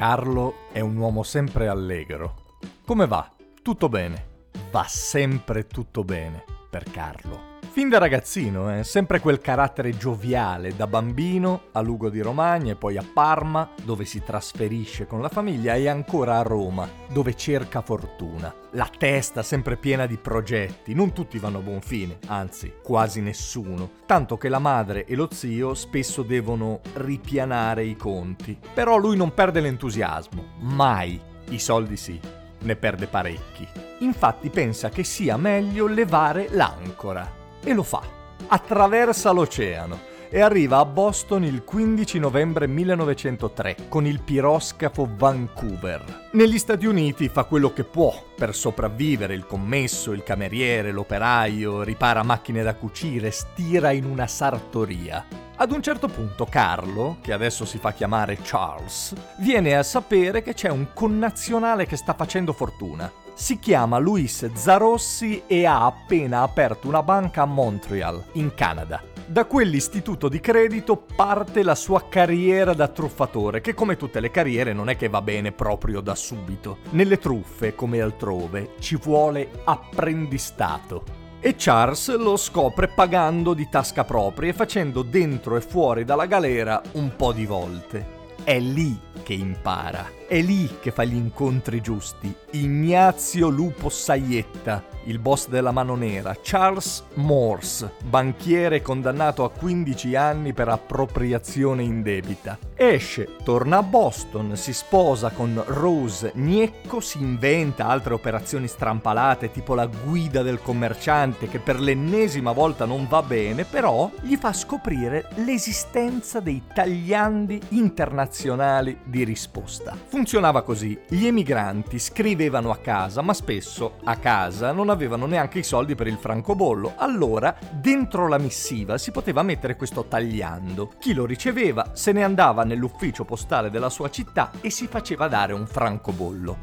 Carlo è un uomo sempre allegro. Come va? Tutto bene. Va sempre tutto bene per Carlo. Fin da ragazzino, eh, sempre quel carattere gioviale, da bambino a Lugo di Romagna e poi a Parma, dove si trasferisce con la famiglia, e ancora a Roma, dove cerca fortuna. La testa sempre piena di progetti, non tutti vanno a buon fine, anzi, quasi nessuno, tanto che la madre e lo zio spesso devono ripianare i conti. Però lui non perde l'entusiasmo, mai. I soldi sì, ne perde parecchi. Infatti pensa che sia meglio levare l'ancora e lo fa. Attraversa l'oceano e arriva a Boston il 15 novembre 1903 con il piroscafo Vancouver. Negli Stati Uniti fa quello che può per sopravvivere, il commesso, il cameriere, l'operaio, ripara macchine da cucire, stira in una sartoria. Ad un certo punto Carlo, che adesso si fa chiamare Charles, viene a sapere che c'è un connazionale che sta facendo fortuna si chiama Luis Zarossi e ha appena aperto una banca a Montreal, in Canada. Da quell'istituto di credito parte la sua carriera da truffatore, che come tutte le carriere non è che va bene proprio da subito. Nelle truffe, come altrove, ci vuole apprendistato. E Charles lo scopre pagando di tasca propria e facendo dentro e fuori dalla galera un po' di volte. È lì che impara, è lì che fa gli incontri giusti. Ignazio Lupo Saietta, il boss della mano nera, Charles Morse, banchiere condannato a 15 anni per appropriazione indebita. Esce, torna a Boston, si sposa con Rose Niecco, si inventa altre operazioni strampalate tipo la guida del commerciante che per l'ennesima volta non va bene, però gli fa scoprire l'esistenza dei tagliandi internazionali di risposta. Funzionava così, gli emigranti scrivevano a casa, ma spesso a casa non avevano neanche i soldi per il francobollo, allora dentro la missiva si poteva mettere questo tagliando. Chi lo riceveva se ne andava nell'ufficio postale della sua città e si faceva dare un francobollo.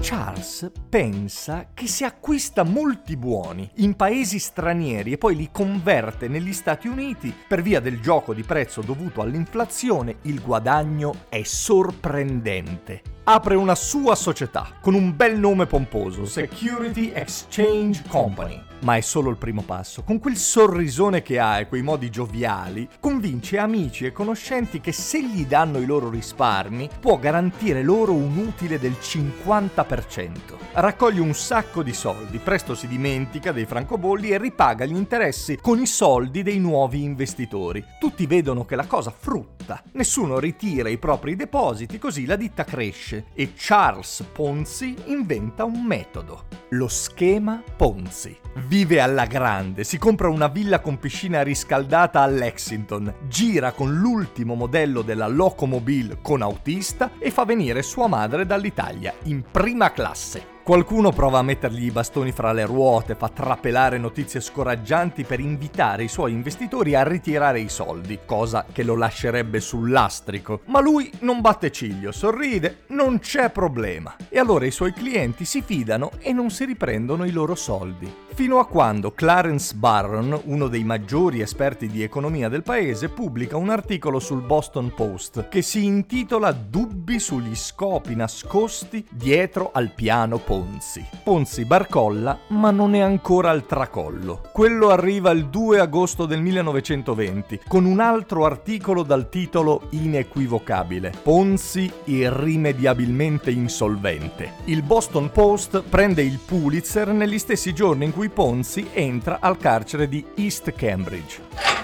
Charles pensa che se acquista molti buoni in paesi stranieri e poi li converte negli Stati Uniti per via del gioco di prezzo dovuto all'inflazione, il guadagno è sorprendente apre una sua società con un bel nome pomposo, Security Exchange Company. Ma è solo il primo passo. Con quel sorrisone che ha e quei modi gioviali, convince amici e conoscenti che se gli danno i loro risparmi, può garantire loro un utile del 50%. Raccoglie un sacco di soldi, presto si dimentica dei francobolli e ripaga gli interessi con i soldi dei nuovi investitori. Tutti vedono che la cosa frutta, nessuno ritira i propri depositi, così la ditta cresce e Charles Ponzi inventa un metodo, lo schema Ponzi. Vive alla grande, si compra una villa con piscina riscaldata a Lexington, gira con l'ultimo modello della Locomobile con autista e fa venire sua madre dall'Italia in prima classe. Qualcuno prova a mettergli i bastoni fra le ruote, fa trapelare notizie scoraggianti per invitare i suoi investitori a ritirare i soldi, cosa che lo lascerebbe sul lastrico. Ma lui non batte ciglio, sorride, non c'è problema. E allora i suoi clienti si fidano e non si riprendono i loro soldi fino a quando Clarence Barron, uno dei maggiori esperti di economia del paese, pubblica un articolo sul Boston Post che si intitola Dubbi sugli scopi nascosti dietro al piano Ponzi. Ponzi barcolla, ma non è ancora al tracollo. Quello arriva il 2 agosto del 1920 con un altro articolo dal titolo inequivocabile: Ponzi irrimediabilmente insolvente. Il Boston Post prende il Pulitzer negli stessi giorni in cui Ponzi entra al carcere di East Cambridge.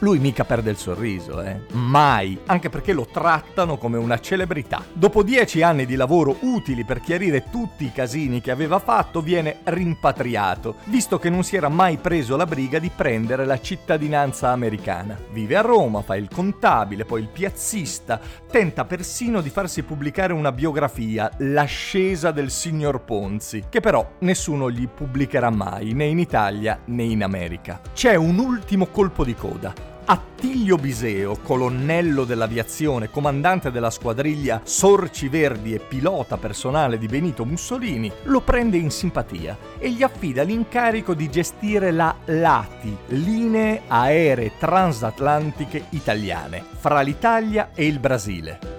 Lui mica perde il sorriso, eh? Mai, anche perché lo trattano come una celebrità. Dopo dieci anni di lavoro utili per chiarire tutti i casini che aveva fatto, viene rimpatriato, visto che non si era mai preso la briga di prendere la cittadinanza americana. Vive a Roma, fa il contabile, poi il piazzista, tenta persino di farsi pubblicare una biografia, L'ascesa del signor Ponzi, che però nessuno gli pubblicherà mai, né in Italia né in America. C'è un ultimo colpo di coda. Attilio Biseo, colonnello dell'aviazione, comandante della squadriglia Sorci Verdi e pilota personale di Benito Mussolini, lo prende in simpatia e gli affida l'incarico di gestire la LATI, linee aeree transatlantiche italiane, fra l'Italia e il Brasile.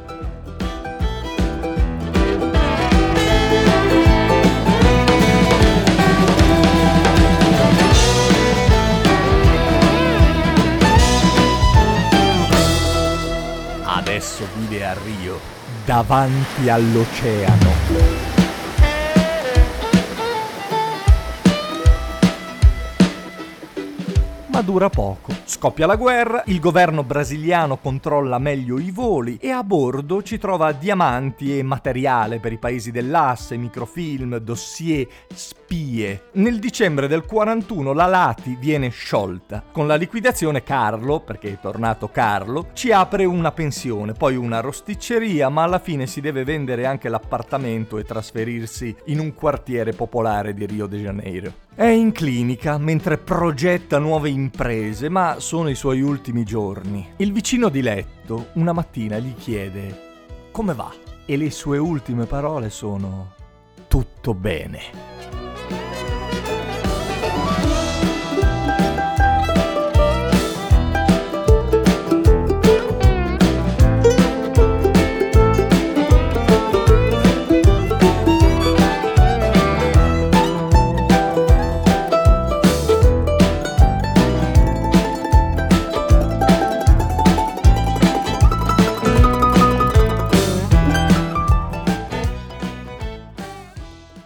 A Rio, davanti all'oceano. Ma dura poco. Scoppia la guerra, il governo brasiliano controlla meglio i voli e a bordo ci trova diamanti e materiale per i paesi dell'asse, microfilm, dossier, spie. Nel dicembre del 41 la Lati viene sciolta. Con la liquidazione Carlo, perché è tornato Carlo, ci apre una pensione, poi una rosticceria, ma alla fine si deve vendere anche l'appartamento e trasferirsi in un quartiere popolare di Rio de Janeiro. È in clinica mentre progetta nuove imprese, ma sono i suoi ultimi giorni. Il vicino di letto una mattina gli chiede come va e le sue ultime parole sono tutto bene.